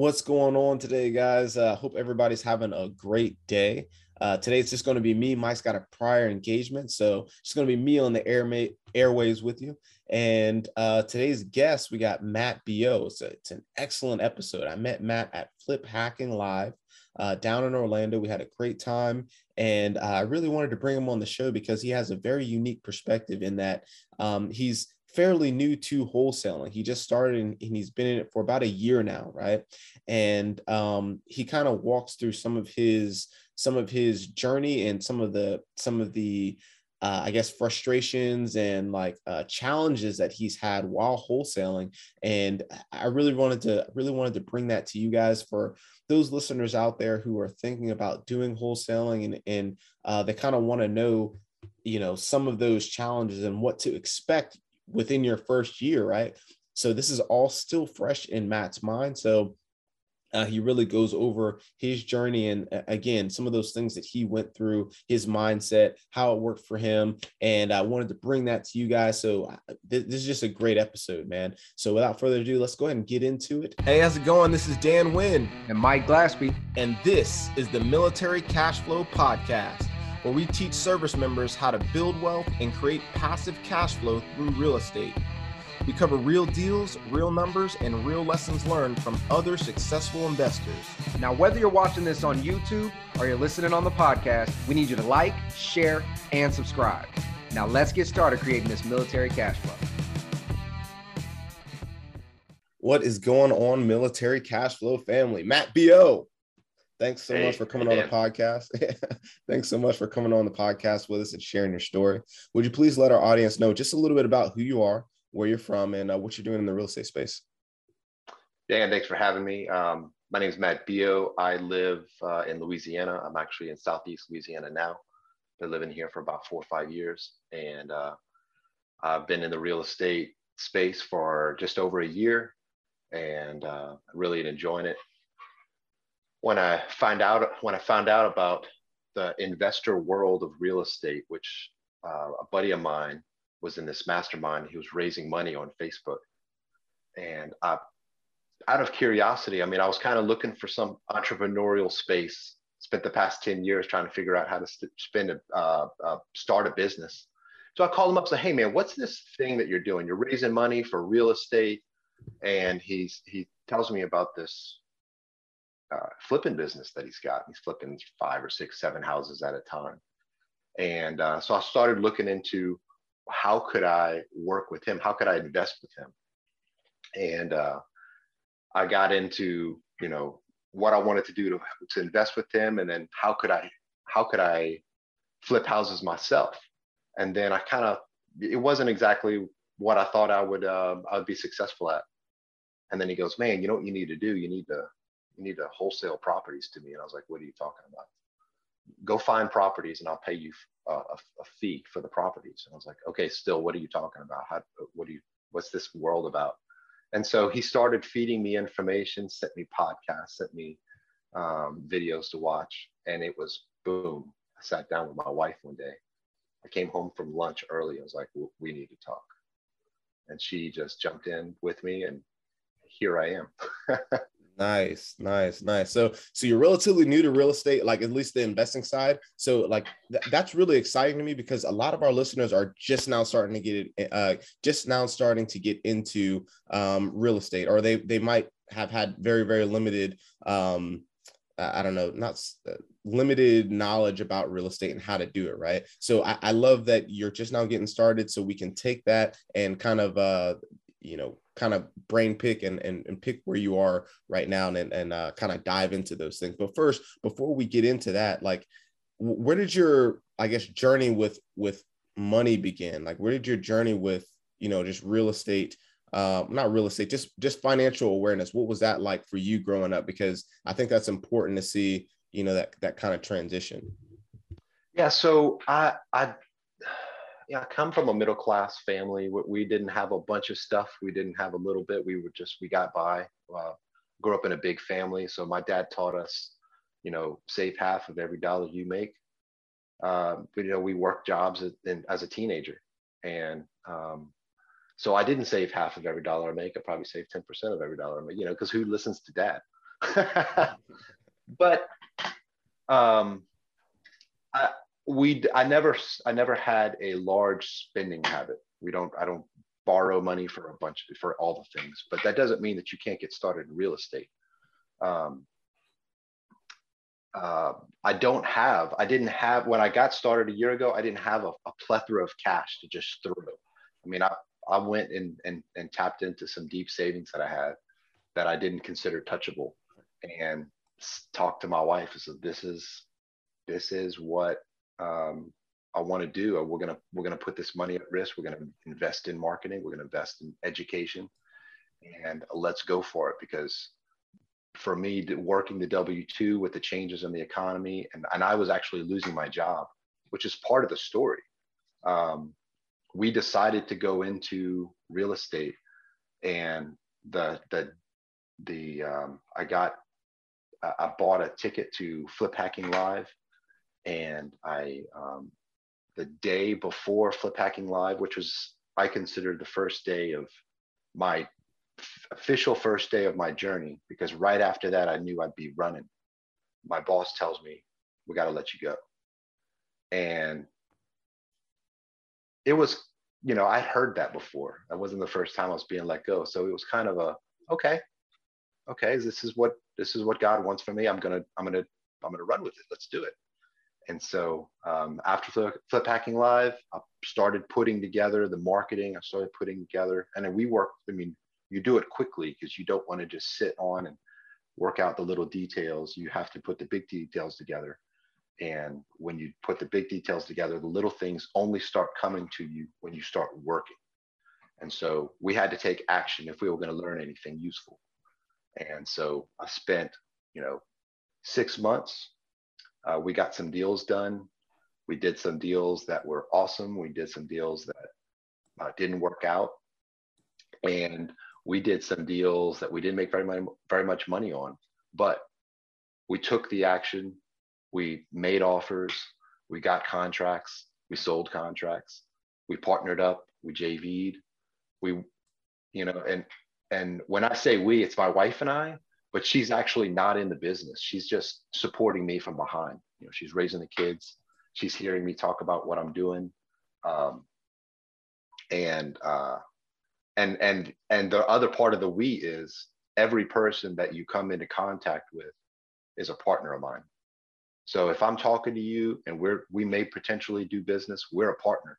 What's going on today, guys? I uh, hope everybody's having a great day. Uh, today it's just going to be me. Mike's got a prior engagement, so it's going to be me on the air airways with you. And uh, today's guest, we got Matt Bo. It's, it's an excellent episode. I met Matt at Flip Hacking Live uh, down in Orlando. We had a great time, and uh, I really wanted to bring him on the show because he has a very unique perspective in that um, he's fairly new to wholesaling. He just started and, he's been in it for about a year now, right? And um, he kind of walks through some of his some of his journey and some of the some of the uh, I guess frustrations and like uh, challenges that he's had while wholesaling. And I really wanted to really wanted to bring that to you guys for those listeners out there who are thinking about doing wholesaling and and uh, they kind of want to know you know some of those challenges and what to expect within your first year, right? So this is all still fresh in Matt's mind. So uh, he really goes over his journey and uh, again some of those things that he went through his mindset how it worked for him. And i wanted to bring that to you guys. So uh, this, this is just a great episode man. So without further ado let's go ahead and get into it. Hey how's it going? This is dan wynn and mike glasby and this is the military cash flow podcast where we teach service members how to build wealth and create passive cash flow through real estate. We cover real deals, real numbers, and real lessons learned from other successful investors. Now, whether you're watching this on YouTube or you're listening on the podcast, we need you to like, share, and subscribe. Now, let's get started creating this military cash flow. What is going on, military cash flow family? Matt Bo. Thanks so hey, much for coming on the podcast. Thanks so much for coming on the podcast with us and sharing your story. Would you please let our audience know just a little bit about who you are, where you're from, and uh, what you're doing in the real estate space? Dan, thanks for having me. Um, my name is Matt Bio. I live uh, in Louisiana. I'm actually in Southeast Louisiana now. Been living here for about four or five years, and uh, I've been in the real estate space for just over a year, and uh, really enjoying it when I find out when I found out about the investor world of real estate, which uh, a buddy of mine was in this mastermind. He was raising money on Facebook, and I, out of curiosity, I mean, I was kind of looking for some entrepreneurial space. Spent the past ten years trying to figure out how to st- spend a uh, uh, start a business. So I called him up and said, "Hey man, what's this thing that you're doing? You're raising money for real estate." And he's he tells me about this uh, flipping business that he's got. He's flipping five or six, seven houses at a time. And uh, so I started looking into how could I work with him? How could I invest with him? And uh, I got into, you know, what I wanted to do to, to invest with him. And then how could I, how could I flip houses myself? And then I kind of, it wasn't exactly what I thought I would, uh, I would be successful at. And then he goes, man, you know what you need to do? You need to you need to wholesale properties to me. And I was like, what are you talking about? Go find properties and I'll pay you a, a, a fee for the properties. And I was like, okay, still, what are you talking about? How, what do you, what's this world about? And so he started feeding me information, sent me podcasts, sent me um, videos to watch. And it was boom. I sat down with my wife one day. I came home from lunch early. I was like, we need to talk. And she just jumped in with me and here I am. Nice, nice, nice. So, so you're relatively new to real estate, like at least the investing side. So, like th- that's really exciting to me because a lot of our listeners are just now starting to get it, uh, just now starting to get into um, real estate, or they they might have had very very limited, um, I don't know, not uh, limited knowledge about real estate and how to do it right. So, I, I love that you're just now getting started, so we can take that and kind of uh, you know kind of brain pick and, and, and pick where you are right now and, and uh, kind of dive into those things. But first, before we get into that, like where did your, I guess, journey with, with money begin? Like where did your journey with, you know, just real estate, uh, not real estate, just, just financial awareness. What was that like for you growing up? Because I think that's important to see, you know, that, that kind of transition. Yeah. So I, I yeah, I come from a middle class family. We didn't have a bunch of stuff. We didn't have a little bit. We were just we got by. Uh, grew up in a big family, so my dad taught us, you know, save half of every dollar you make. Um, but you know, we worked jobs as, as a teenager, and um, so I didn't save half of every dollar I make. I probably saved ten percent of every dollar I make. You know, because who listens to dad? but um, I, we I never I never had a large spending habit. We don't I don't borrow money for a bunch for all the things, but that doesn't mean that you can't get started in real estate. Um, uh, I don't have I didn't have when I got started a year ago. I didn't have a, a plethora of cash to just throw. I mean, I I went and and and tapped into some deep savings that I had that I didn't consider touchable, and talked to my wife and said, "This is this is what um, I want to do. We're gonna we're gonna put this money at risk. We're gonna invest in marketing. We're gonna invest in education, and let's go for it. Because for me, working the W two with the changes in the economy, and and I was actually losing my job, which is part of the story. Um, we decided to go into real estate, and the the the um, I got I bought a ticket to Flip Hacking Live and I um, the day before Flip Hacking Live, which was I considered the first day of my official first day of my journey, because right after that I knew I'd be running. My boss tells me, "We got to let you go," and it was, you know, I'd heard that before. That wasn't the first time I was being let go, so it was kind of a okay, okay, this is what this is what God wants for me. I'm gonna I'm gonna I'm gonna run with it. Let's do it. And so um, after Flip, Hacking Live, I started putting together the marketing. I started putting together, and then we work. I mean, you do it quickly because you don't want to just sit on and work out the little details. You have to put the big details together. And when you put the big details together, the little things only start coming to you when you start working. And so we had to take action if we were going to learn anything useful. And so I spent, you know, six months uh, we got some deals done. We did some deals that were awesome. We did some deals that uh, didn't work out, and we did some deals that we didn't make very very much money on. But we took the action. We made offers. We got contracts. We sold contracts. We partnered up. We JV'd. We, you know, and and when I say we, it's my wife and I but she's actually not in the business. She's just supporting me from behind. You know, she's raising the kids. She's hearing me talk about what I'm doing, um, and uh, and and and the other part of the we is every person that you come into contact with is a partner of mine. So if I'm talking to you and we're we may potentially do business, we're a partner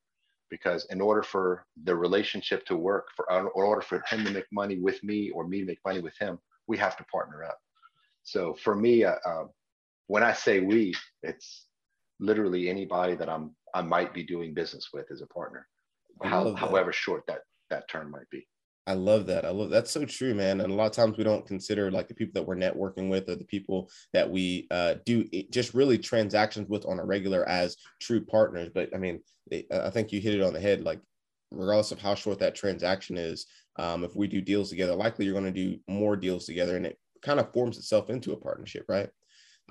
because in order for the relationship to work, for in order for him to make money with me or me to make money with him, we have to partner up. So for me, uh, uh, when I say we, it's literally anybody that I'm I might be doing business with as a partner, how, however short that that term might be. I love that. I love that's so true, man. And a lot of times we don't consider like the people that we're networking with or the people that we uh, do just really transactions with on a regular as true partners. But I mean, I think you hit it on the head. Like, regardless of how short that transaction is, um, if we do deals together, likely you're going to do more deals together, and it kind of forms itself into a partnership, right?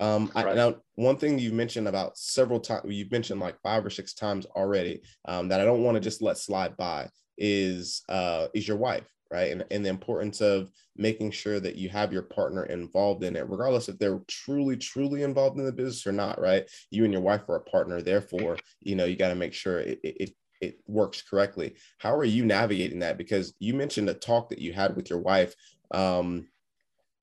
Um, right. I, now, one thing you've mentioned about several times, you've mentioned like five or six times already um, that I don't want to just let slide by is uh, is your wife, right? And, and the importance of making sure that you have your partner involved in it, regardless if they're truly, truly involved in the business or not, right? You and your wife are a partner, therefore, you know, you got to make sure it, it, it works correctly. How are you navigating that? Because you mentioned a talk that you had with your wife um,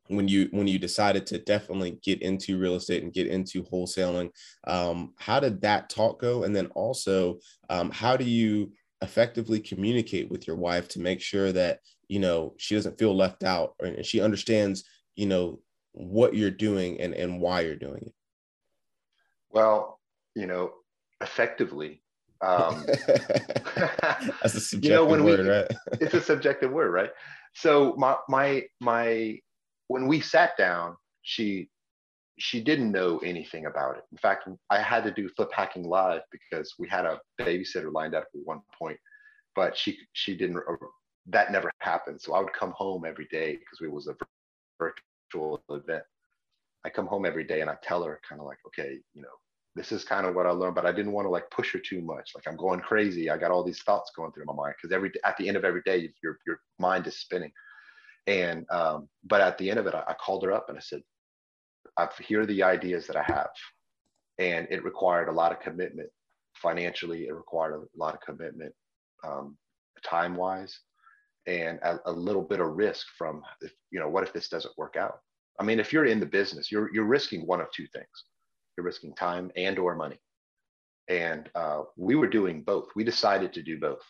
when you when you decided to definitely get into real estate and get into wholesaling. Um, how did that talk go? And then also, um, how do you effectively communicate with your wife to make sure that you know she doesn't feel left out and she understands you know what you're doing and and why you're doing it? Well, you know, effectively um, That's a subjective you know, when word, we, right? it's a subjective word, right? So my my my when we sat down, she she didn't know anything about it. In fact, I had to do flip hacking live because we had a babysitter lined up at one point, but she she didn't. That never happened. So I would come home every day because it was a virtual event. I come home every day and I tell her kind of like, okay, you know, this is kind of what I learned, but I didn't want to like push her too much. Like I'm going crazy. I got all these thoughts going through my mind because every at the end of every day, your your mind is spinning. And um, but at the end of it, I, I called her up and I said, "I've here are the ideas that I have. And it required a lot of commitment financially, it required a lot of commitment um, time wise and a, a, little bit of risk from if, you know what if this doesn't work out i mean if you're in the business you're you're risking one of two things you're risking time and or money and uh, we were doing both we decided to do both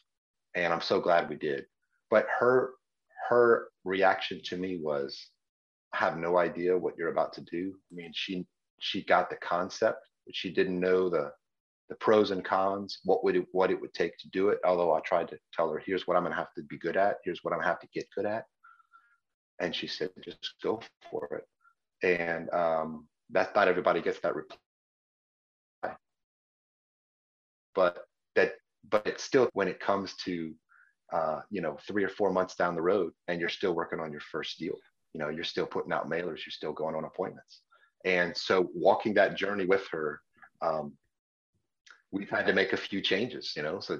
and i'm so glad we did but her her reaction to me was i have no idea what you're about to do i mean she she got the concept but she didn't know the the pros and cons, what would it, what it would take to do it. Although I tried to tell her, here's what I'm going to have to be good at. Here's what I'm going to have to get good at. And she said, just go for it. And um, that's not everybody gets that reply. But that, but it's still when it comes to, uh, you know, three or four months down the road, and you're still working on your first deal. You know, you're still putting out mailers. You're still going on appointments. And so walking that journey with her, um, we've had to make a few changes, you know. So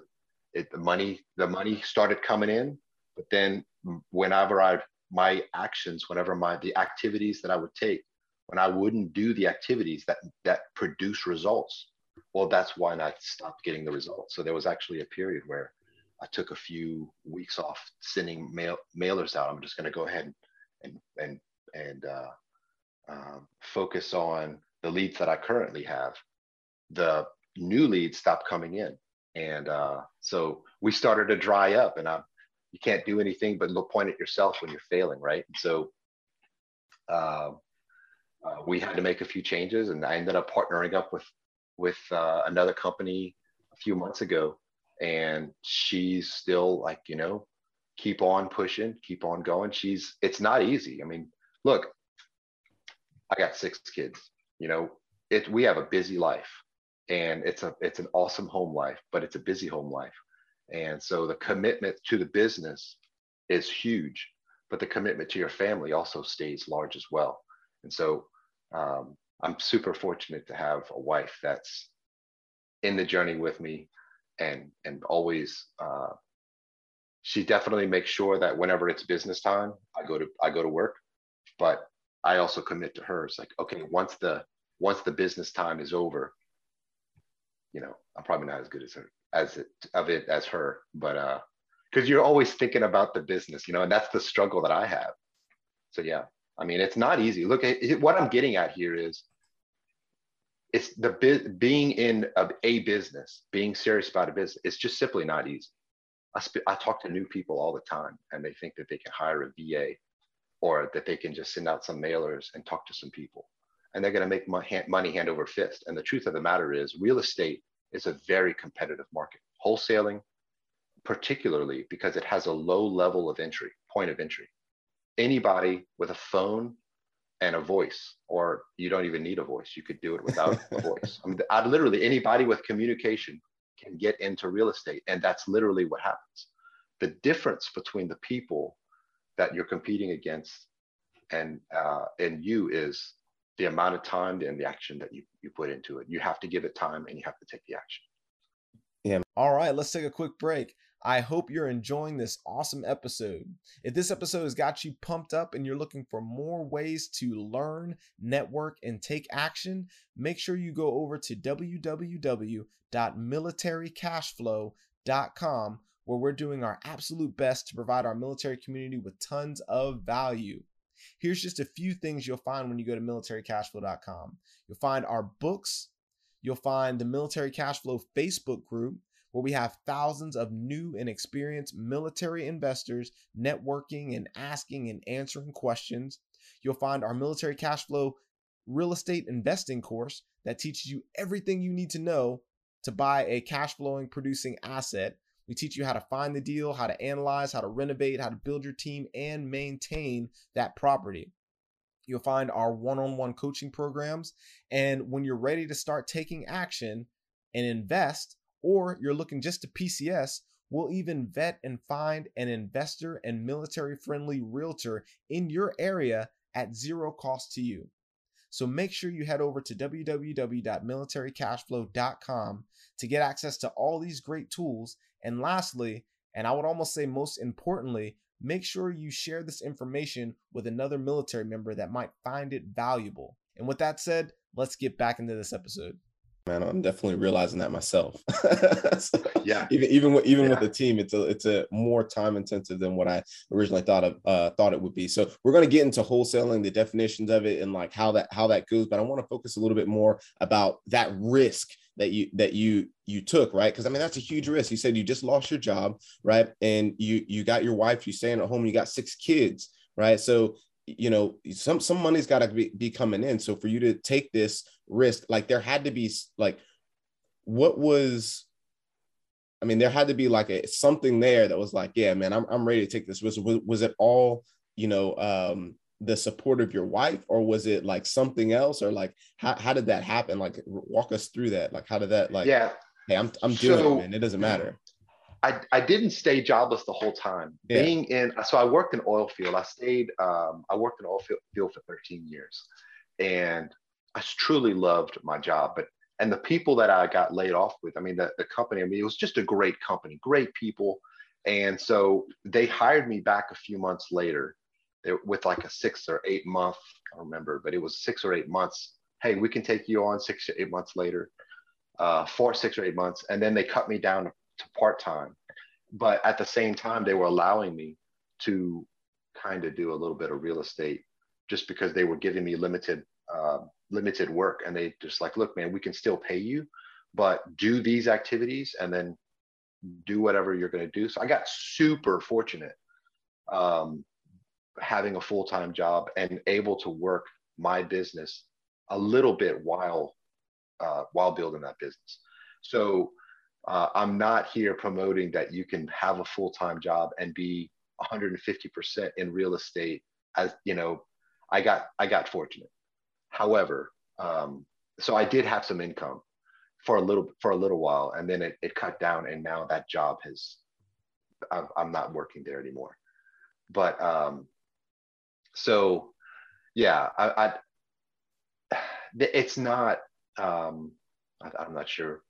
it, the money the money started coming in, but then whenever I my actions, whenever my the activities that I would take, when I wouldn't do the activities that that produce results, well, that's when I stopped getting the results. So there was actually a period where I took a few weeks off sending mail mailers out. I'm just going to go ahead and and and uh, um, focus on the leads that I currently have. The new leads stopped coming in. And uh, so we started to dry up and I, you can't do anything but look, point at yourself when you're failing, right? And so uh, uh, we had to make a few changes and I ended up partnering up with, with uh, another company a few months ago. And she's still like, you know, keep on pushing, keep on going. She's, it's not easy. I mean, look, I got six kids, you know, it, we have a busy life and it's a it's an awesome home life but it's a busy home life and so the commitment to the business is huge but the commitment to your family also stays large as well and so um, i'm super fortunate to have a wife that's in the journey with me and and always uh, she definitely makes sure that whenever it's business time i go to i go to work. But i also commit to her. It's like okay once the once the business time is over you know, I'm probably not as good as her as it of it as her, but uh, because you're always thinking about the business, you know, and that's the struggle that I have. So yeah, I mean, it's not easy. Look, at, what I'm getting at here is it's the being in a, a, business, being serious about a business. It's just simply not easy. I, I talk to new people all the time, and they think that they can hire a VA or that they can just send out some mailers and talk to some people and they're going to make money hand over fist. And the truth of the matter is, real estate is a very competitive market. Wholesaling, particularly because it has a low level of entry, point of entry. Anybody with a phone and a voice, or you don't even need a voice, you could do it without a voice. I mean, I, literally anybody with communication can get into real estate, and that's literally what happens. The difference between the people that you're competing against and uh, and you is the amount of time and the action that you, you put into it. You have to give it time and you have to take the action. Yeah. All right, let's take a quick break. I hope you're enjoying this awesome episode. If this episode has got you pumped up and you're looking for more ways to learn, network, and take action, make sure you go over to www.militarycashflow.com where we're doing our absolute best to provide our military community with tons of value. Here's just a few things you'll find when you go to militarycashflow.com. You'll find our books, you'll find the Military Cashflow Facebook group where we have thousands of new and experienced military investors networking and asking and answering questions. You'll find our Military cash flow real estate investing course that teaches you everything you need to know to buy a cash flowing producing asset we teach you how to find the deal, how to analyze, how to renovate, how to build your team, and maintain that property. You'll find our one on one coaching programs. And when you're ready to start taking action and invest, or you're looking just to PCS, we'll even vet and find an investor and military friendly realtor in your area at zero cost to you. So make sure you head over to www.militarycashflow.com to get access to all these great tools and lastly, and I would almost say most importantly, make sure you share this information with another military member that might find it valuable. And with that said, let's get back into this episode. Man, I'm definitely realizing that myself. so yeah, even even with even yeah. with the team, it's a it's a more time intensive than what I originally thought of uh, thought it would be. So we're going to get into wholesaling, the definitions of it, and like how that how that goes. But I want to focus a little bit more about that risk that you that you you took right because i mean that's a huge risk you said you just lost your job right and you you got your wife you staying at home you got six kids right so you know some some money's got to be, be coming in. So for you to take this risk like there had to be like what was i mean there had to be like a something there that was like yeah man i'm, I'm ready to take this risk. Was, was it all you know um the support of your wife or was it like something else? Or like how, how did that happen? Like walk us through that. Like how did that like yeah. Hey i'm, I'm doing so, it man. It doesn't matter I, I didn't stay jobless the whole time yeah. being in so i worked in oil field i stayed um, i worked in oil field for 13 years and i truly loved my job but and the people that i got laid off with i mean the, the company i mean it was just a great company great people and so they hired me back a few months later with like a six or eight month, I don't remember, but it was six or eight months. Hey, we can take you on six to eight months later, uh, for six or eight months. And then they cut me down to part time. But at the same time, they were allowing me to kind of do a little bit of real estate just because they were giving me limited uh, limited work and they just like look man we can still pay you but do these activities and then do whatever you're going to do so i got super fortunate um, having a full time job and able to work my business a little bit while uh, while building that business. So uh, I'm not here promoting that you can have a full time job and be 150% in real estate. As you know, I got I got fortunate. However, um, so I did have some income for a little for a little while, and then it, it cut down, and now that job has I'm, I'm not working there anymore. But um, so yeah I, I it's not um I, am not sure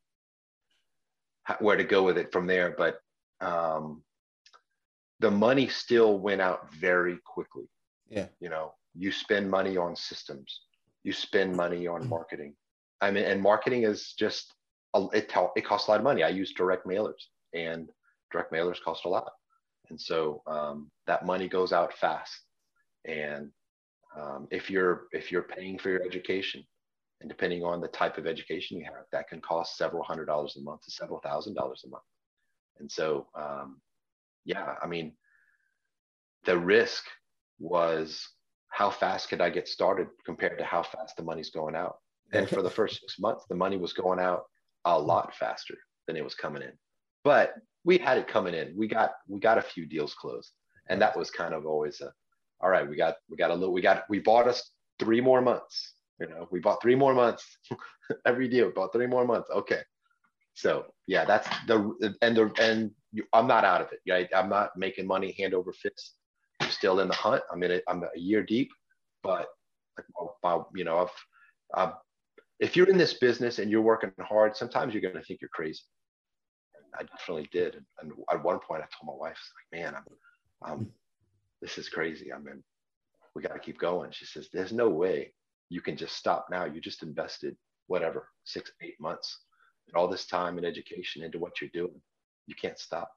where to go with it from there but um the money still went out very quickly. Yeah. You know you spend money on systems. You spend money on marketing. I mean and marketing is just a, it, it costs a lot of money. I use direct mailers and direct mailers cost a lot. And so um, that money goes out fast. And um, if you're if you're paying for your education, and depending on the type of education you have, that can cost several hundred dollars a month to several thousand dollars a month. And so, um, yeah, I mean, the risk was how fast could I get started compared to how fast the money's going out. And for the first six months, the money was going out a lot faster than it was coming in. But we had it coming in. We got we got a few deals closed, and that was kind of always a all right, we got we got a little we got we bought us three more months. You know, we bought three more months every deal. Bought three more months. Okay, so yeah, that's the and the and you, I'm not out of it. Right, I'm not making money hand over fist. I'm still in the hunt. I'm in it. I'm a year deep, but like, you know, I've, I've if you're in this business and you're working hard, sometimes you're going to think you're crazy. I definitely did. And, and, at one point, I told my wife, like, man, I'm, I'm this is crazy. I mean, we got to keep going. She says, there's no way you can just stop now. You just invested whatever, six, eight months, and all this time and education into what you're doing. You can't stop.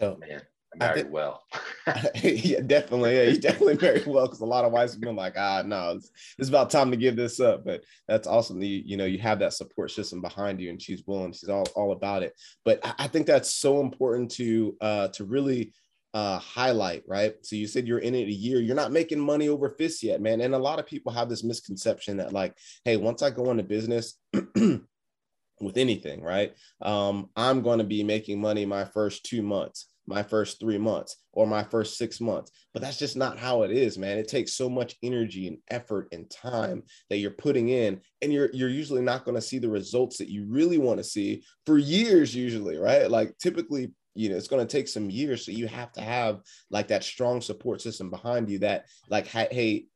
Oh, man, I married I think, well. yeah, definitely. Yeah, you definitely married well because a lot of wives have been like, ah, no, it's, it's about time to give this up. But that's awesome. You, you know, you have that support system behind you and she's willing, she's all, all about it. But I think that's so important to uh to really uh, highlight, right? So you said you're in it a year, you're not making money over fists yet, man. And a lot of people have this misconception that, like, hey, once I go into business with anything, right? Um, I'm going to be making money my first two months, my first three months, or my first six months. But that's just not how it is, man. It takes so much energy and effort and time that you're putting in, and you're you're usually not going to see the results that you really want to see for years, usually, right? Like typically you know it's going to take some years so you have to have like that strong support system behind you that like hey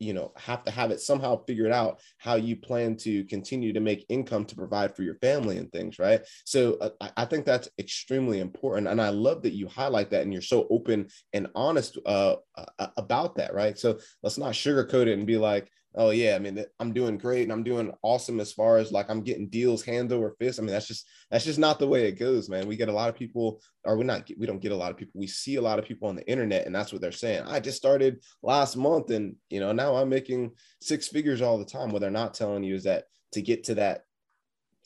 you know have to have it somehow figured out how you plan to continue to make income to provide for your family and things right? So uh, i think that's extremely important and i love that you highlight that and you're so open and honest uh, uh about that right? So let's not sugarcoat it and be like oh yeah, I mean, I'm doing great and I'm doing awesome as far as like I'm getting deals hands over fist. I mean, that's just that's just not the way it goes, man. We get a lot of people, or we not we don't get a lot of people. We see a lot of people on the internet, and that's what they're saying. I just started last month, and you know now I'm making six figures all the time. What they're not telling you is that to get to that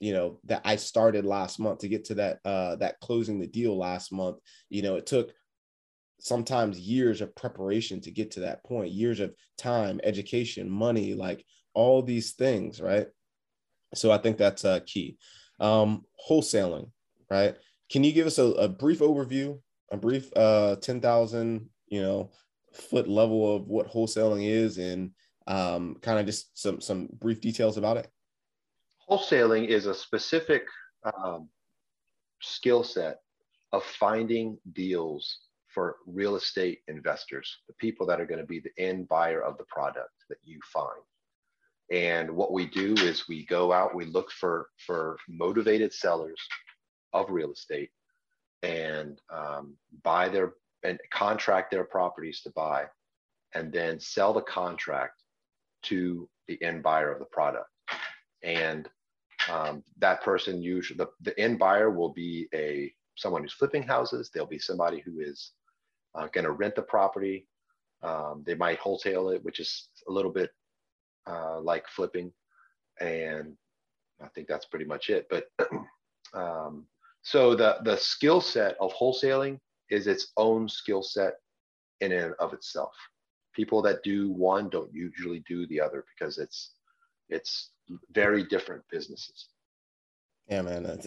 you know that I started last month to get to that uh that closing the deal last month you know it took sometimes years of preparation to get to that point, years of time, education, money, like all these things, right? So I think that's uh, key. Um, wholesaling, right? Can you give us a, a brief overview, a brief uh, 10,000, you know, foot level of what wholesaling is and um, kind of just some, some brief details about it? Wholesaling is a specific um, skill set of finding deals for real estate investors, the people that are going to be the end buyer of the product that you find. And what we do is we go out, we look for for motivated sellers of real estate and um, buy their and contract their properties to buy, and then sell the contract to the end buyer of the product. And um, that person usually the, the end buyer will be a someone who's flipping houses. There'll be somebody who is uh, going to rent the property. Um, they might wholesale it, which is a little bit uh, like flipping. And I think that's pretty much it. But um, so the, the skill set of wholesaling is its own skill set in and of itself. People that do one don't usually do the other because it's it's very different businesses. Yeah, man, that's,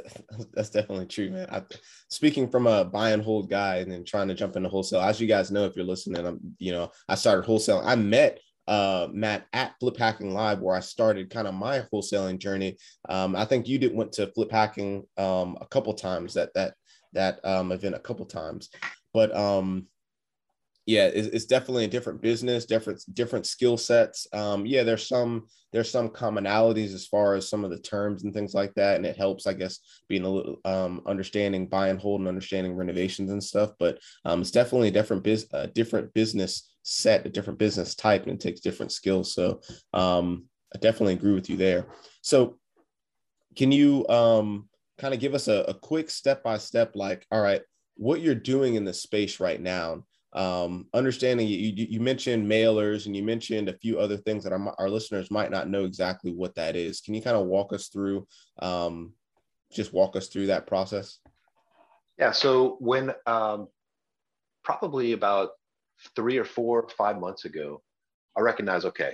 that's definitely true, man. I, speaking from a buy and hold guy and then trying to jump into wholesale, as you guys know, if you're listening, I'm, you know, I started wholesaling. I met uh, Matt at Flip Hacking Live, where I started kind of my wholesaling journey. Um, I think you did went to Flip Hacking um, a couple times that that that um, event a couple times, but um, yeah, it's, it's, definitely a different business, different different skill sets. Um, yeah, there's some there's some commonalities as far as some of the terms and things like that, and it helps, I guess, being a little um, understanding buy and hold and understanding renovations and stuff. But um, it's definitely a different biz, a different business set, a different business type, and it takes different skills. So um, I definitely agree with you there. So can you um, kind of give us a, a quick step by step, like, all right, what you're doing in the space right now? Um, understanding you, you mentioned mailers and you mentioned a few other things that our, our listeners might not know exactly what that is. Can you kind of walk us through um, just walk us through that process? Yeah so when um, probably about three or four five months ago i recognized okay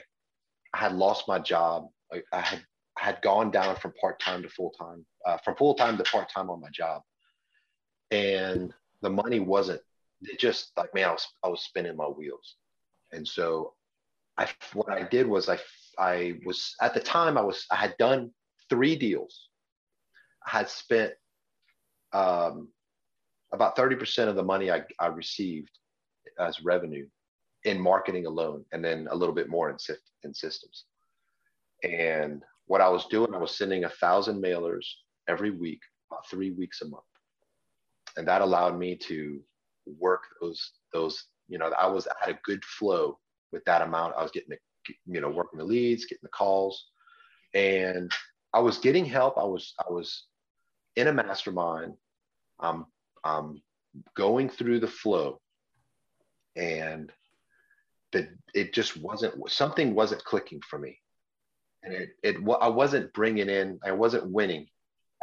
i had lost my job. I, I had had gone down from part-time to full-time uh, from full-time to part-time on my job. And the money wasn't it just like man, I was I was spinning my wheels, and so I what I did was I I was at the time I was I had done three deals. I had spent um, about thirty percent of the money I, I received as revenue in marketing alone, and then a little bit more in in systems. And what I was doing, I was sending a thousand mailers every week, about three weeks a month, and that allowed me to work those those you know i was I had a good flow with that amount. I was getting the you know working the leads getting the calls. And i was getting help. I was i was in a mastermind. I'm i'm going through the flow. And that it just wasn't something wasn't clicking for me. And it, it i wasn't bringing in i wasn't winning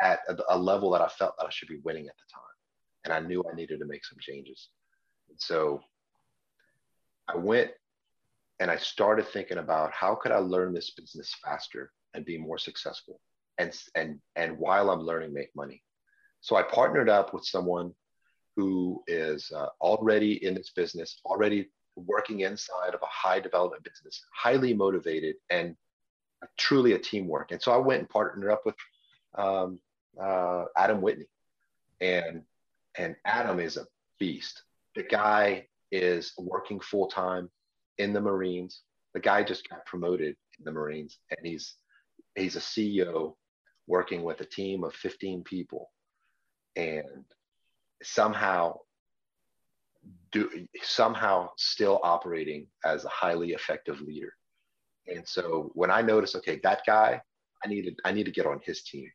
at a, a level that i felt that i should be winning at the time and I knew I needed to make some changes. And so I went and I started thinking about how could I learn this business faster and be more successful and and and while I'm learning make money. So I partnered up with someone who is uh, already in this business, already working inside of a high development business, highly motivated and truly a teamwork. And so I went and partnered up with um, uh, Adam Whitney, and and Adam is a beast. The guy is working full time in the Marines. the guy just got promoted in the Marines, and he's he's a CEO working with a team of 15 people, and somehow do somehow still operating as a highly effective leader. And so when I noticed, okay, that guy, I needed I need to get on his team.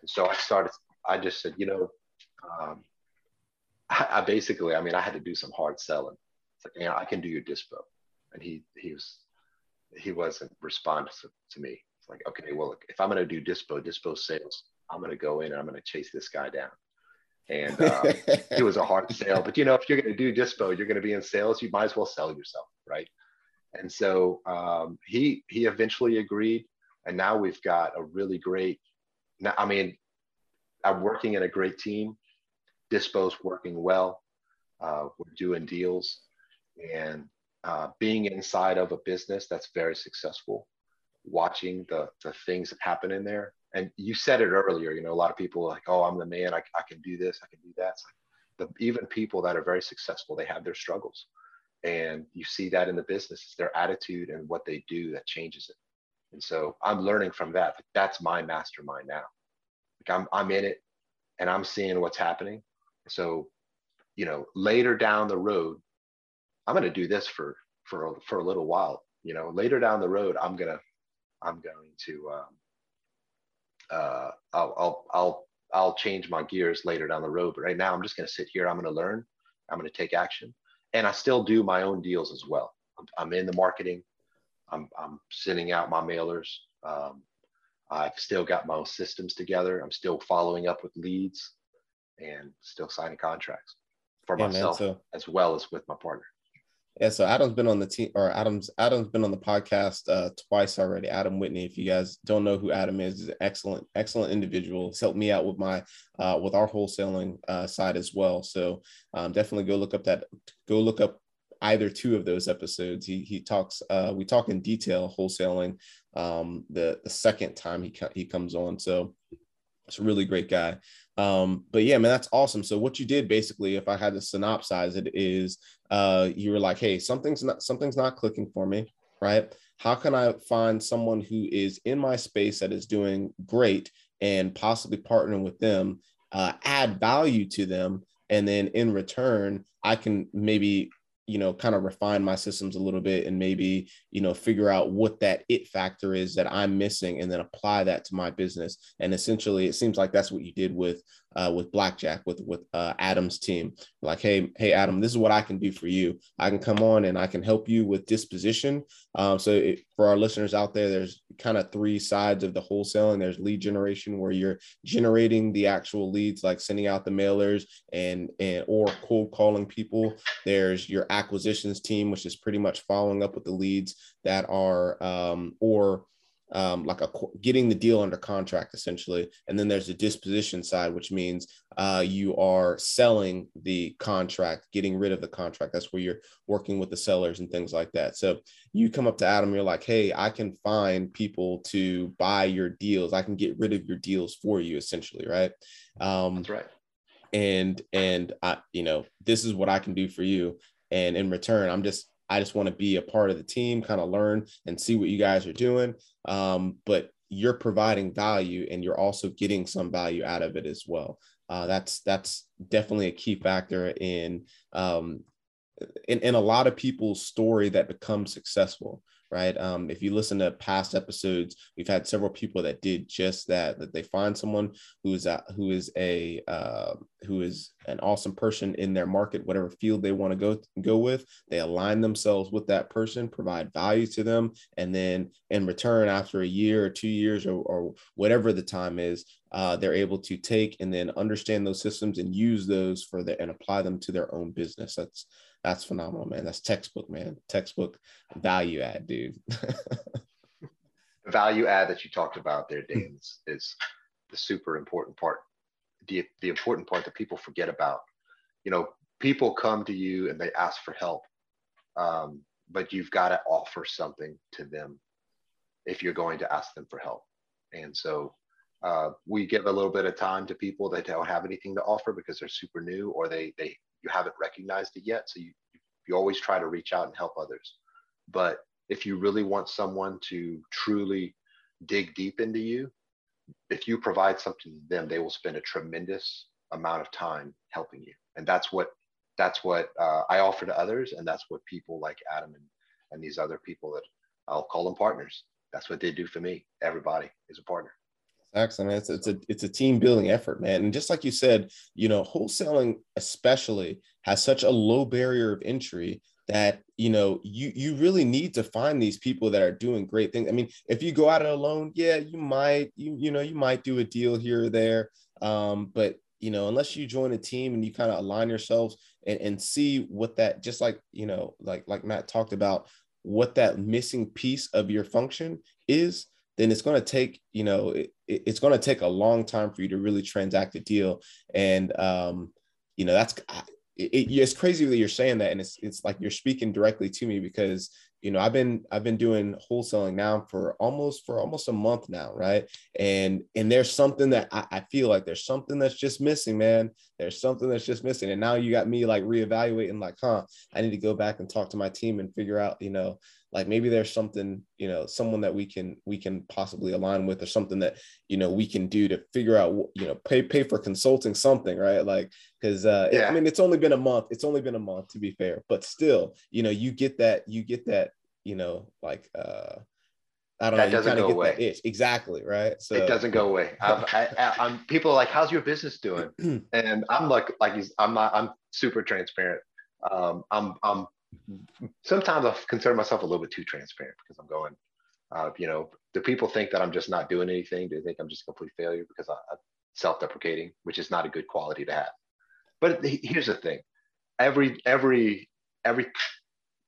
And so I started. I just said, you know, um, I, I, basically, I mean, I had to do some hard selling. It's like, you know, I can do your dispo, and he he was he wasn't responsive to me. It's like, okay, well, if I'm going to do dispo, dispo sales, I'm going to go in and I'm going to chase this guy down. And uh, it was a hard sale. But you know, if you're going to do dispo, you're going to be in sales. You might as well sell yourself, right? And so um, he he eventually agreed, and now we've got a really great. Now, I mean, I'm working in a great team. Dispo's working well. Uh, we're doing deals, and uh, being inside of a business that's very successful, watching the the things that happen in there. And you said it earlier. You know, a lot of people like, "Oh, I'm the man. I, I can do this. I can do that." Like the, even people that are very successful, they have their struggles and you see that in the business it's their attitude and what they do that changes it and so i'm learning from that Like, that's my mastermind now like i'm, I'm in it and i'm seeing what's happening so you know later down the road i'm going to do this for for a, for a little while you know later down the road i'm going to i'm going to um, uh, I'll, I'll i'll i'll change my gears later down the road but right now i'm just going to sit here i'm going to learn i'm going to take action and I still do my own deals as well. I'm, I'm in the marketing. I'm, I'm sending out my mailers. Um, I've still got my own systems together. I'm still following up with leads and still signing contracts for yeah, myself man, so, as well as with my partner. Yeah, so Adam's been on the team, or Adam's Adam's been on the podcast uh, twice already. Adam Whitney, if you guys don't know who Adam is, is an excellent, excellent individual. He's helped me out with my uh, with our wholesaling uh, side as well. So um, definitely go look up that go look up either two of those episodes. He he talks uh, we talk in detail wholesaling um, the the second time he he comes on. So it's a really great guy. Um, but yeah, man, that's awesome. So what you did basically, if I had to synopsize it, is uh, you were like, hey, something's not something's not clicking for me, right? How can I find someone who is in my space that is doing great and possibly partnering with them, uh, add value to them, and then in return, I can maybe you know kind of refine my systems a little bit and maybe you know figure out what that it factor is that i'm missing and then apply that to my business. And essentially it seems like that's what you did with uh, with blackjack with with uh, adam's team. Like hey hey adam this is what i can do for you. I can come on and i can help you with disposition um, so it, for our listeners out there there's kind of three sides of the wholesaling. There's lead generation where you're generating the actual leads like sending out the mailers and and or cold calling people. There's your acquisitions team which is pretty much following up with the leads that are um, or um, like a getting the deal under contract essentially. And then there's the disposition side which means uh, you are selling the contract getting rid of the contract. That's where you're working with the sellers and things like that. So you come up to adam you're like hey i can find people to buy your deals. I can get rid of your deals for you essentially right? Um, that's right. and and i you know this is what i can do for you and in return i'm just I just want to be a part of the team, kind of learn and see what you guys are doing. Um, but you're providing value and you're also getting some value out of it as well. Uh, that's that's definitely a key factor in, um, in in a lot of people's story that becomes successful right? Um, if you listen to past episodes, we've had several people that did just that. That they find someone who is a, who is a uh, who is an awesome person in their market, whatever field they want to go go with. They align themselves with that person, provide value to them, and then in return, after a year or two years or, or whatever the time is, uh, they're able to take and then understand those systems and use those for the and apply them to their own business. That's that's phenomenal, man. That's textbook, man. Textbook value add, dude. the value add that you talked about there, Dan, is, is the super important part. The, the important part that people forget about. You know, people come to you and they ask for help, um, but you've got to offer something to them if you're going to ask them for help. And so uh, we give a little bit of time to people that don't have anything to offer because they're super new or they they you haven't recognized it yet. So you you always try to reach out and help others. But if you really want someone to truly dig deep into you, if you provide something to them, they will spend a tremendous amount of time helping you. And that's what that's what uh, I offer to others, and that's what people like Adam and and these other people that I'll call them partners. That's what they do for me. Everybody is a partner. Excellent. It's, it's a it's a team building effort, man. And just like you said, you know, wholesaling especially has such a low barrier of entry that you know you you really need to find these people that are doing great things. I mean, if you go it alone, yeah, you might you you know you might do a deal here or there, um, but you know unless you join a team and you kind of align yourselves and, and see what that just like you know like like Matt talked about what that missing piece of your function is then it's going to take you know it, it's going to take a long time for you to really transact a deal. And um you know that's it, it's crazy that you're saying that. And it's it's like you're speaking directly to me because you know i've been i've been doing wholesaling now for almost for almost a month now right? And and there's something that I, I, feel like there's something that's just missing man. There's something that's just missing. And now you got me like reevaluating like huh i need to go back and talk to my team and figure out you know like maybe there's something you know someone that we can we can possibly align with or something that you know we can do to figure out you know pay pay for consulting something right like because uh yeah. i mean it's only been a month it's only been a month to be fair but still you know you get that you get that you know like uh I don't that know. Doesn't go away. itch. Exactly. Right. So it doesn't go away. I've, I, am people are like, how's your business doing? and I'm like, like he's, I'm not, I'm super transparent. Um, I'm, I'm sometimes I consider myself a little bit too transparent because I'm going, uh, you know, do people think that I'm just not doing anything? Do they think I'm just a complete failure because I, I'm self-deprecating, which is not a good quality to have. But here's the thing: every every every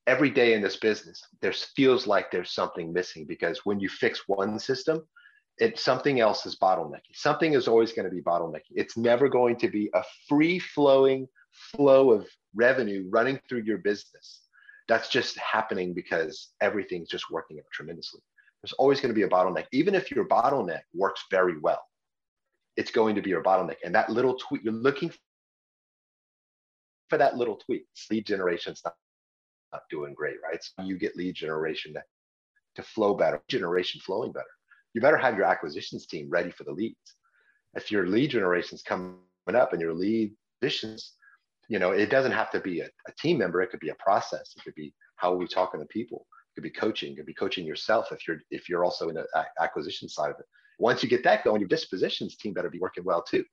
every day in this business, there feels like there's something missing because when you fix one system, it something else is bottlenecking. Something is always going to be bottlenecking. It's never going to be a free flowing flow of revenue running through your business. That's just happening because everything's just working out tremendously. There's always going to be a bottleneck. Even if your bottleneck works very well, it's going to be your bottleneck. And that little tweak, you're looking for that little tweak. Lead generation's not, not doing great, right? So you get lead generation to, to flow better, generation flowing better. You better have your acquisitions team ready for the leads. If your lead generation's coming up and your lead visions you know, it doesn't have to be a, a team member. It could be a process. It could be how we talking to people. It could be coaching. It could be coaching yourself if you're if you're also in the acquisition side of it. Once you get that going, your dispositions team better be working well too.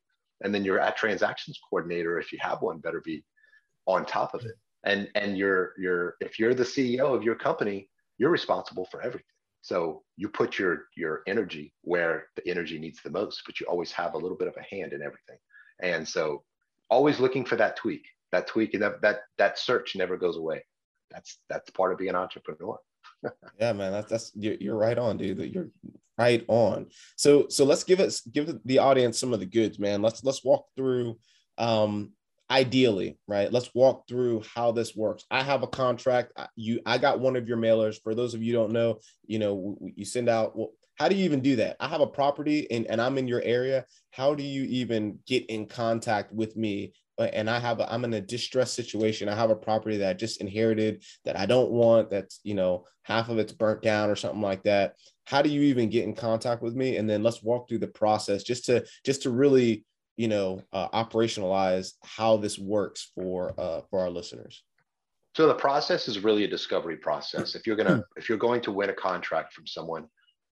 And then your at transactions coordinator, if you have one, better be on top of it. And and you're you're if you're the CEO of your company, you're responsible for everything. So you put your your energy where the energy needs the most, but you always have a little bit of a hand in everything. And so always looking for that tweak, that tweak, and that that that search never goes away. That's that's part of being an entrepreneur. yeah, man, that's that's you're, you're right on, dude. You're right on. So so let's give us give the audience some of the goods, man. Let's let's walk through um ideally right let's walk through how this works i have a contract you i got one of your mailers for those of you don't know you know you send out well, how do you even do that? I have a property and, and I'm in your area. How do you even get in contact with me? And I have, a, I'm in a distressed situation. I have a property that I just inherited that I don't want. That's, you know, half of it's burnt down or something like that. How do you even get in contact with me? And then let's walk through the process just to, just to really, you know, uh, operationalize how this works for, uh, for our listeners. So the process is really a discovery process. If you're gonna, if you're going to win a contract from someone,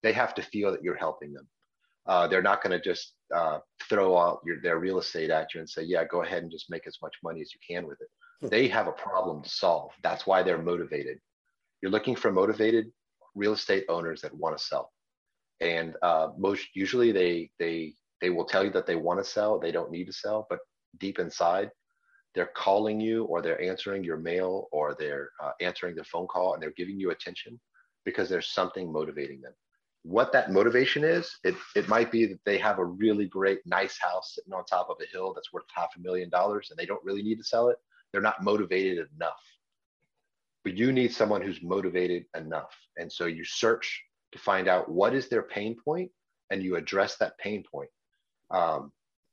they have to feel that you're helping them. Uh, they're not going to just uh, throw out your, their real estate at you and say, yeah, go ahead and just make as much money as you can with it. Hmm. They have a problem to solve. That's why they're motivated. You're looking for motivated real estate owners that want to sell. And uh, most usually they, they, they will tell you that they want to sell. They don't need to sell, but deep inside, they're calling you or they're answering your mail or they're uh, answering their phone call and they're giving you attention because there's something motivating them what that motivation is, it, it might be that they have a really great, nice house sitting on top of a hill that's worth half a million dollars and they don't really need to sell it. They're not motivated enough. But you need someone who's motivated enough. And so you search to find out what is their pain point and you address that pain point. Um,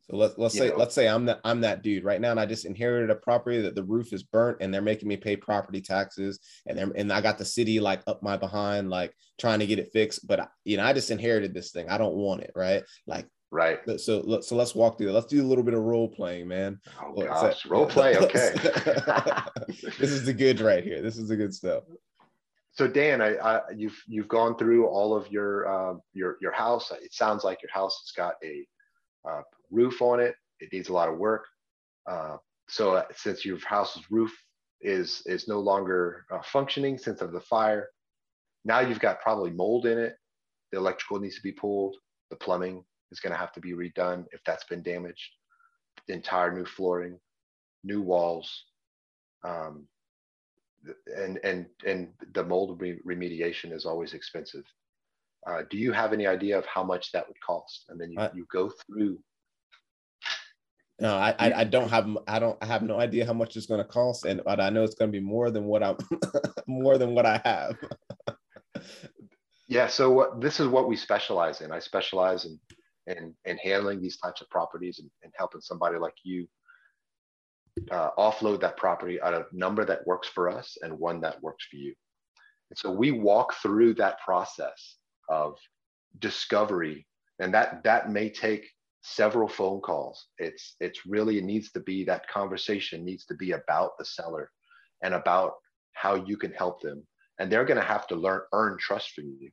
So let's let's say know, let's say I'm that I'm that dude right now, and I just inherited a property that the roof is burnt, and they're making me pay property taxes, and they're and I got the city like up my behind, like trying to get it fixed. But you know, I just inherited this thing. I don't want it, right? Like right. So so let's walk through. It. Let's do a little bit of role playing, man. Oh gosh, role play. Okay. this is the good right here. This is the good stuff. So Dan, I, I, you've you've gone through all of your uh, your your house. It sounds like your house has got a uh, roof on it. It needs a lot of work. Uh, so uh, since your house's roof is is no longer uh, functioning since of the fire, now you've got probably mold in it. The electrical needs to be pulled. The plumbing is going to have to be redone if that's been damaged. The entire new flooring, new walls, um, and and and the mold remediation is always expensive. Uh, do you have any idea of how much that would cost? And then you, you go through no, I, I, I don't have I don't I have no idea how much it's going to cost, and but I know it's going to be more than what I'm more than what I have. yeah, so what, this is what we specialize in. I specialize in in, in handling these types of properties and, and helping somebody like you uh, offload that property at a number that works for us and one that works for you. And so we walk through that process of discovery, and that that may take several phone calls. It's it's really it needs to be that conversation needs to be about the seller and about how you can help them. And they're going to have to learn earn trust from you.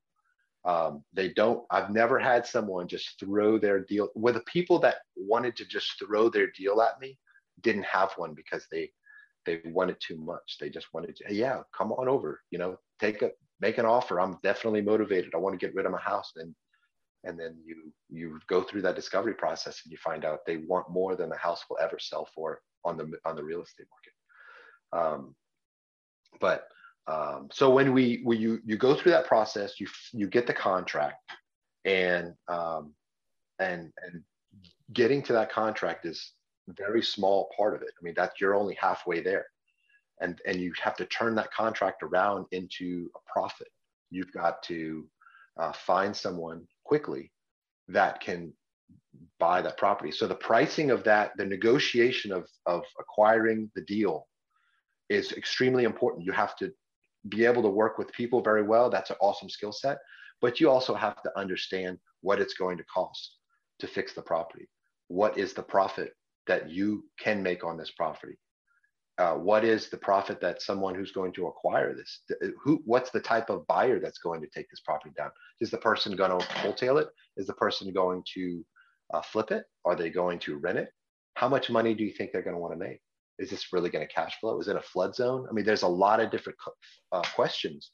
Um, they don't. I've never had someone just throw their deal. With the people that wanted to just throw their deal at me, didn't have one because they they wanted too much. They just wanted to, yeah, come on over. You know, take a make an offer. I'm definitely motivated. I want to get rid of my house. And and then you you go through that discovery process and you find out they want more than the house will ever sell for on the on the real estate market. Um, but um, so when we when you you go through that process you you get the contract and um, and and getting to that contract is very small part of it. I mean that's you're only halfway there. And and you have to turn that contract around into a profit. You've got to uh, find someone quickly that can buy that property. So the pricing of that, the negotiation of, of acquiring the deal is extremely important. You have to be able to work with people very well. That's an awesome skill set. But you also have to understand what it's going to cost to fix the property. What is the profit that you can make on this property? Uh, what is the profit that someone who's going to acquire this uh, who what's the type of buyer that's going to take this property down? Is the person going to wholesale it? Is the person going to uh, flip it? Are they going to rent it? How much money do you think they're going to want to make? Is this really going to cash flow? Is it a flood zone? I mean there's a lot of different uh, questions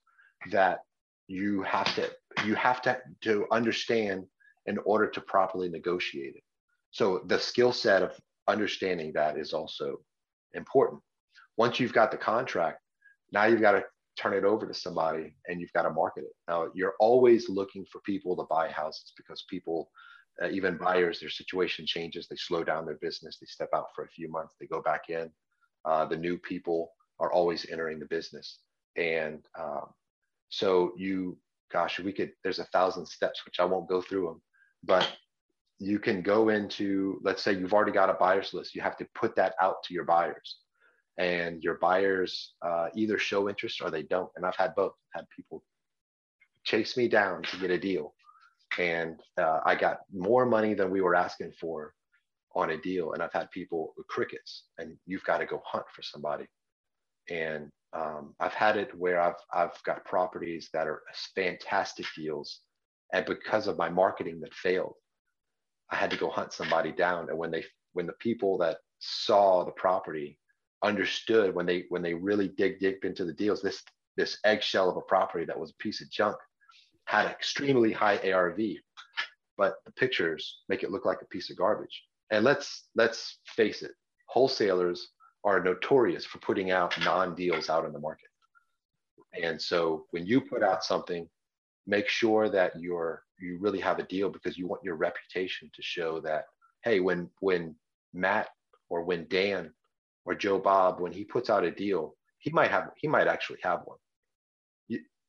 that you have to you have to to understand in order to properly negotiate it. So the skill set of understanding that is also important once you've got the contract, now you've got to turn it over to somebody and you've got to market it. Now you're always looking for people to buy houses because people, uh, even buyers, their situation changes. They slow down their business. They step out for a few months. They go back in. Uh, the new people are always entering the business, and um, so you, gosh, we could. There's a thousand steps which I won't go through them, but you can go into. Let's say you've already got a buyers list. You have to put that out to your buyers and your buyers uh, either show interest or they don't. And I've had both. I've had people chase me down to get a deal, and uh, I got more money than we were asking for on a deal. And I've had people with crickets, and you've got to go hunt for somebody. And um, I've had it where I've I've got properties that are fantastic deals, and because of my marketing that failed, I had to go hunt somebody down. And when they when the people that saw the property understood when they when they really dig deep into the deals this this eggshell of a property that was a piece of junk had extremely high arv but the pictures make it look like a piece of garbage and let's let's face it wholesalers are notorious for putting out non-deals out in the market and so when you put out something make sure that you're you really have a deal because you want your reputation to show that hey when when matt or when dan or Joe Bob, when he puts out a deal, he might have he might actually have one.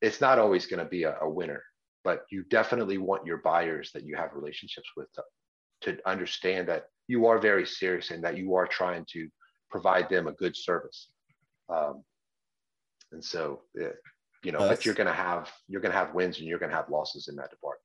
It's not always going to be a, a, winner, but you definitely want your buyers that you have relationships with to to understand that you are very serious and that you are trying to provide them a good service. Um, and so, you know, but you're going to have you're going to have wins and you're going to have losses in that department.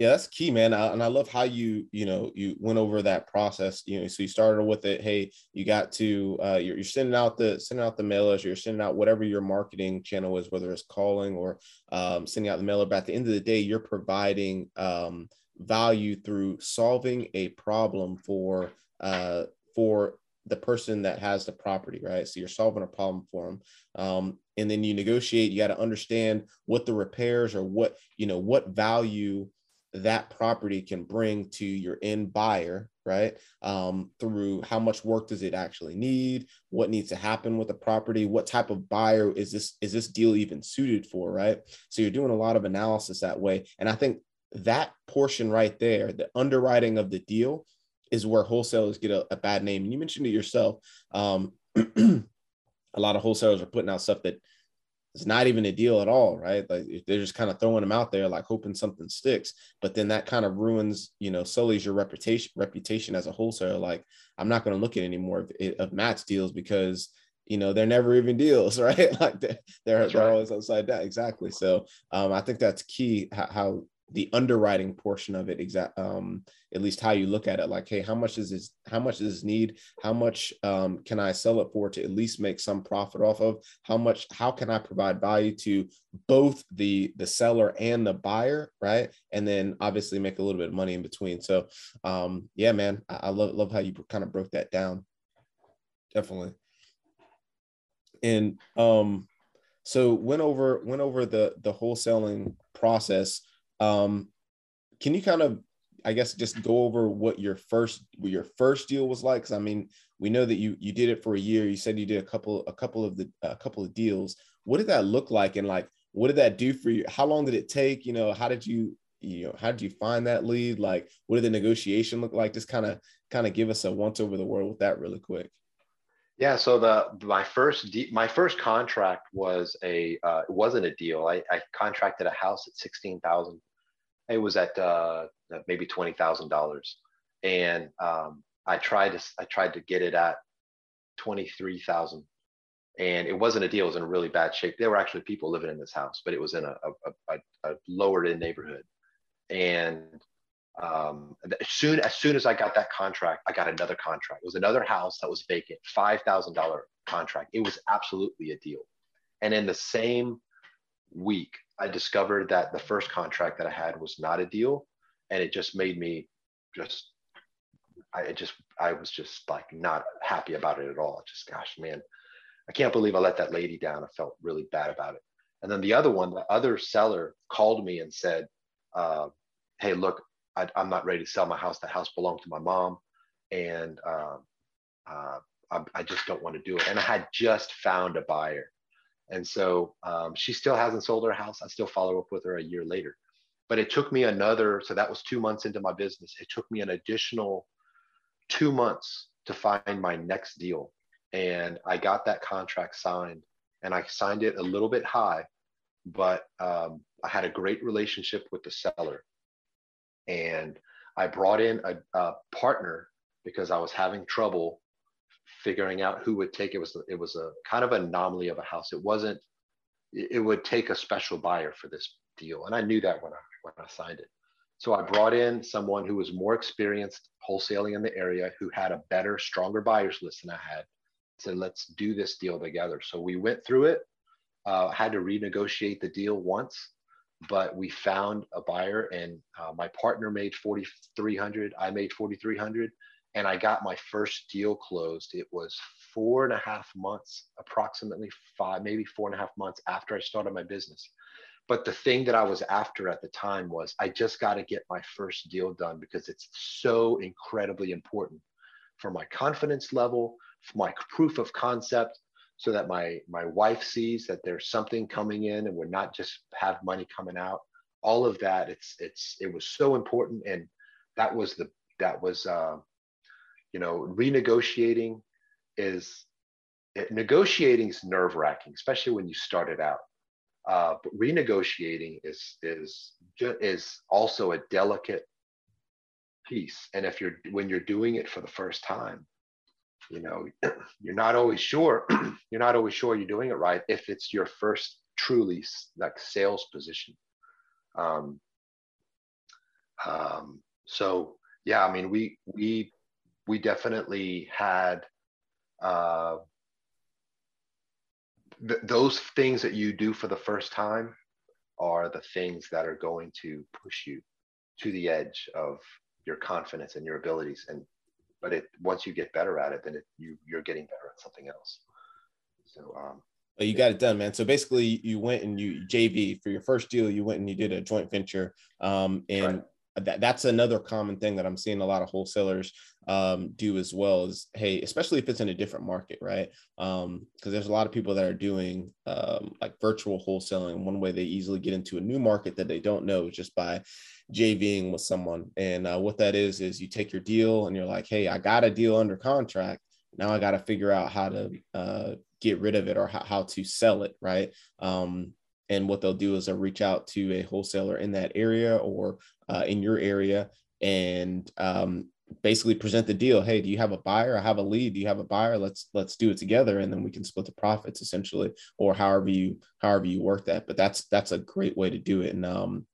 Yeah, that's key, man. and I love how you, you know, you went over that process. You know, so you started with it. Hey, you got to, uh, you're, you're sending out the sending out the mailers. You're sending out whatever your marketing channel is, whether it's calling or um, sending out the mailer. But at the end of the day, you're providing um, value through solving a problem for uh, for the person that has the property, right? So you're solving a problem for them. Um, and then you negotiate, you got to understand what the repairs or what, you know, what value that property can bring to your end buyer, right? Um, through how much work does it actually need? What needs to happen with the property? What type of buyer is this? Is this deal even suited for, right? So you're doing a lot of analysis that way. And I think that portion right there, the underwriting of the deal, is where wholesalers get a, a bad name. And you mentioned it yourself. Um, a lot of wholesalers are putting out stuff that is not even a deal at all, right? Like they're just kind of throwing them out there, like hoping something sticks. But then that kind of ruins, you know, sullies your reputation reputation as a wholesaler. Like I'm not going to look at any more of, of Matt's deals because you know they're never even deals, right? like they're they're, they're right. always upside down. Exactly. So um, I think that's key how, how the underwriting portion of it exact um at least how you look at it like hey how much is this how much does this need? How much um, can i sell it for to at least make some profit off of? How much how can i provide value to both the the seller and the buyer right? And then obviously make a little bit of money in between. So um yeah man i, I love love how you kind of broke that down. Definitely. And um so went over went over the the wholesaling process um, can you kind of, I guess, just go over what your first what your first deal was like? Because I mean, we know that you you did it for a year. You said you did a couple a couple of the a couple of deals. What did that look like? And like, what did that do for you? How long did it take? You know, how did you you know how did you find that lead? Like, what did the negotiation look like? Just kind of kind of give us a once over the world with that really quick. Yeah, so the my first de- my first contract was a uh, it wasn't a deal. I, I contracted a house at sixteen thousand it was at uh, maybe twenty thousand dollars, and um, I tried to I tried to get it at twenty three thousand, and it wasn't a deal. It was in really bad shape. There were actually people living in this house, but it was in a a, a, a lowered in neighborhood, and um, as soon as soon as I got that contract, I got another contract. It was another house that was vacant, five thousand dollar contract. It was absolutely a deal, and in the same week, I discovered that the first contract that I had was not a deal, and it just made me just I just I was just like not happy about it at all. Just gosh, man, I can't believe I let that lady down. I felt really bad about it. And then the other one, the other seller called me and said, uh, "Hey, look, I, am not ready to sell my house. The house belonged to my mom, and uh, uh, I, I just don't want to do it." And I had just found a buyer, and so um, she still hasn't sold her house. I still follow up with her a year later. But it took me another, so that was two months into my business. It took me an additional two months to find my next deal. And I got that contract signed and I signed it a little bit high, but um, I had a great relationship with the seller. And I brought in a, a partner because I was having trouble figuring out who would take it was it was a kind of anomaly of a house. It wasn't. It would take a special buyer for this deal, and I knew that when I when I signed it. So I brought in someone who was more experienced wholesaling in the area, who had a better, stronger buyers list than I had. Said, let's do this deal together. So we went through it. Uh, had to renegotiate the deal once, but we found a buyer, and uh, my partner made 4,300. I made 4,300 and I got my first deal closed. It was four and a half months, approximately five, maybe four and a half months after I started my business. But the thing that I was after at the time was I just got to get my first deal done because it's so incredibly important for my confidence level, for my proof of concept, so that my my wife sees that there's something coming in and we're not just have money coming out. All of that, it's it's it was so important, and that was the that was uh, you know renegotiating is eh, negotiating is nerve wracking especially when you start it out uh, but renegotiating is is is also a delicate piece. And if you're when you're doing it for the first time, you know, you're not always sure. you're not always sure you're doing it right if it's your first truly like sales position. Um, um, so yeah, I mean, we we we definitely had uh, th- those things that you do for the first time are the things that are going to push you to the edge of your confidence and your abilities. And but it once you get better at it then it, you you're getting better at something else. So um you got it done man. So basically you went and you jv for your first deal you went and you did a joint venture um and right that, that's another common thing that I'm seeing a lot of wholesalers um, do as well is hey, especially if it's in a different market, right? Because um, there's a lot of people that are doing um, like virtual wholesaling. One way they easily get into a new market that they don't know is just by JVing with someone. And uh, what that is is you take your deal and you're like, hey, I got a deal under contract. Now I got to figure out how to uh, get rid of it or how, how to sell it, right? Um, and what they'll do is they'll reach out to a wholesaler in that area or uh, in your area and um, basically present the deal. Hey do you have a buyer? I have a lead. Do you have a buyer? Let's let's do it together and then we can split the profits essentially or however you however you work that. But that's that's a great way to do it. And um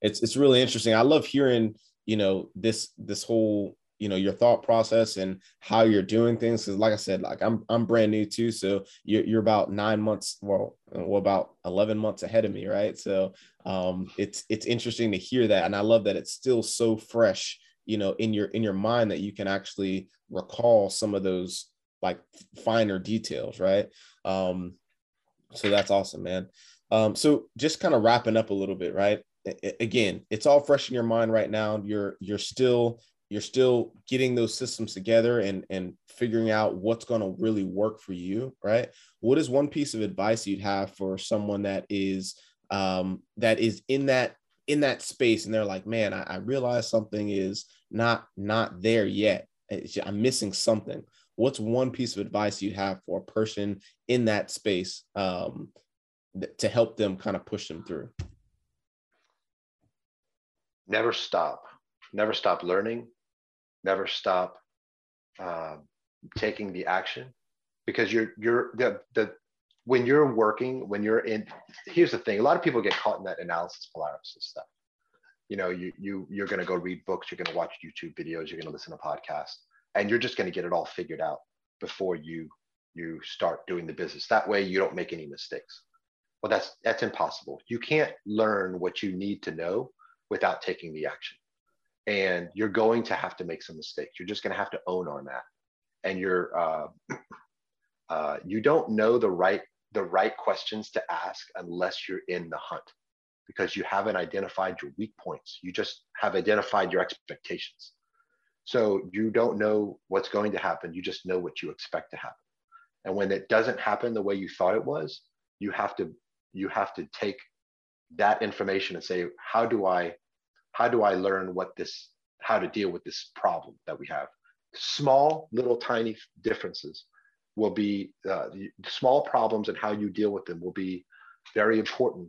it's it's really interesting. I love hearing you know this this whole you know your thought process and how you're doing things. Because like i said like i'm i'm brand new too. So you're, you're about nine months well, well about 11 months ahead of me right? So um it's it's interesting to hear that. And i love that it's still so fresh you know in your in your mind that you can actually recall some of those like finer details right? Um so that's awesome man. Um so just kind of wrapping up a little bit right? Again it's all fresh in your mind right now. You're you're still you're still getting those systems together and and figuring out what's going to really work for you right? What is one piece of advice you'd have for someone that is um that is in that in that space and they're like man i, I realize something is not not there yet. I'm missing something. What's one piece of advice you'd have for a person in that space um th- to help them kind of push them through? Never stop. Never stop learning never stop uh, taking the action because you're you're the the when you're working when you're in here's the thing. A lot of people get caught in that analysis paralysis stuff. You know you you you're going to go read books you're going to watch youtube videos you're going to listen to podcasts and you're just going to get it all figured out before you you start doing the business. That way you don't make any mistakes. Well that's that's impossible. You can't learn what you need to know without taking the action and you're going to have to make some mistakes. You're just going to have to own on that, and you're uh, uh, you don't know the right the right questions to ask unless you're in the hunt, because you haven't identified your weak points. You just have identified your expectations. So you don't know what's going to happen. You just know what you expect to happen. And when it doesn't happen the way you thought it was, you have to you have to take that information and say, how do I how do I learn what this, how to deal with this problem that we have? Small, little, tiny differences will be uh, small problems and how you deal with them will be very important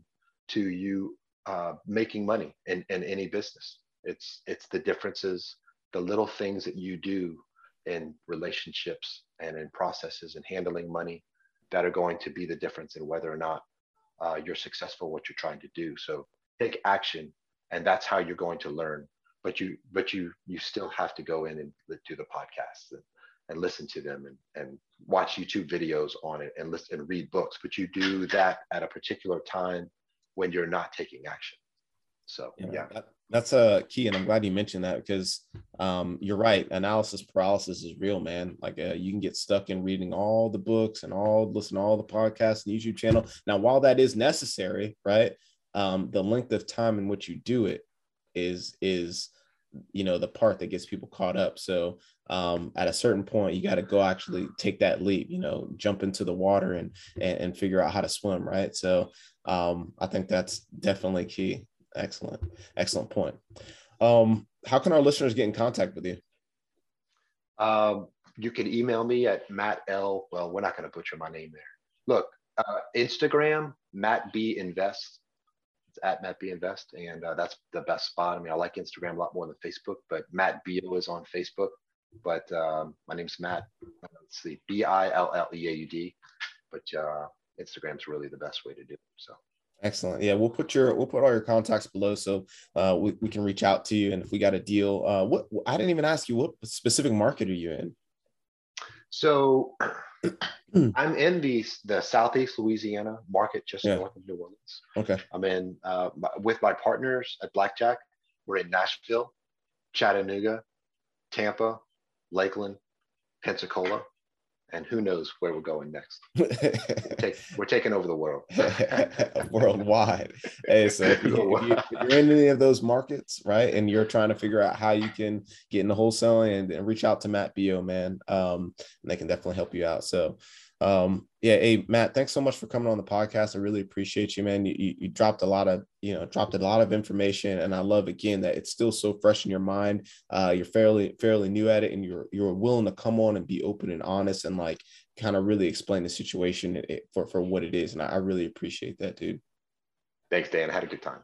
to you uh, making money in, in any business. It's it's the differences, the little things that you do in relationships and in processes and handling money that are going to be the difference in whether or not uh, you're successful what you're trying to do. So take action and that's how you're going to learn but you but you you still have to go in and do the podcasts and, and listen to them and, and watch youtube videos on it and listen and read books but you do that at a particular time when you're not taking action. So yeah, yeah. That, that's a key and i'm glad you mentioned that because um, you're right analysis paralysis is real man. Like uh, you can get stuck in reading all the books and all listen to all the podcasts and youtube channel. Now while that is necessary right um, the length of time in which you do it is is you know the part that gets people caught up. So um, at a certain point you got to go actually take that leap you know jump into the water and, and and, figure out how to swim right? So um, i think that's definitely key. Excellent excellent point. Um, how can our listeners get in contact with you? Um, you can email me at matt l well we're not going to butcher my name there. Look uh, instagram matt b invest It's at Matt B Invest, and uh, that's the best spot. I mean, I like Instagram a lot more than Facebook, but Matt Billaud is on Facebook. But um, my name's Matt. Let's see, B I L L E A U D. But uh, Instagram's really the best way to do it. So. Excellent. Yeah, we'll put your we'll put all your contacts below so uh, we, we can reach out to you. And if we got a deal, uh, what I didn't even ask you what specific market are you in? So I'm in the the southeast Louisiana market, just yeah. north of New Orleans. Okay. I'm in uh, with my partners at Blackjack. We're in Nashville, Chattanooga, Tampa, Lakeland, Pensacola, and who knows where we're going next. we're, take, we're taking over the world. Worldwide. Hey, so if, you, are in any of those markets, right, and you're trying to figure out how you can get into wholesaling and, and reach out to Matt Billaud, man, um, and they can definitely help you out. So um, yeah, hey Matt, thanks so much for coming on the podcast. I really appreciate you, man. You, you, you dropped a lot of, you know, dropped a lot of information, and I love again that it's still so fresh in your mind. Uh, you're fairly fairly new at it, and you're you're willing to come on and be open and honest, and like kind of really explain the situation for for what it is. And I, I really appreciate that, dude. Thanks, Dan. I had a good time.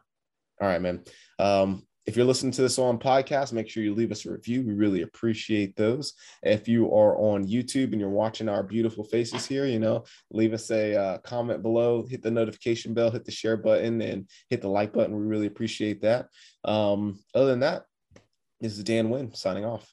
All right, man. Um, if you're listening to this on podcast, make sure you leave us a review. We really appreciate those. If you are on YouTube and you're watching our beautiful faces here, you know, leave us a uh, comment below, hit the notification bell, hit the share button, and hit the like button. We really appreciate that. Um, other than that, this is Dan Wynn signing off.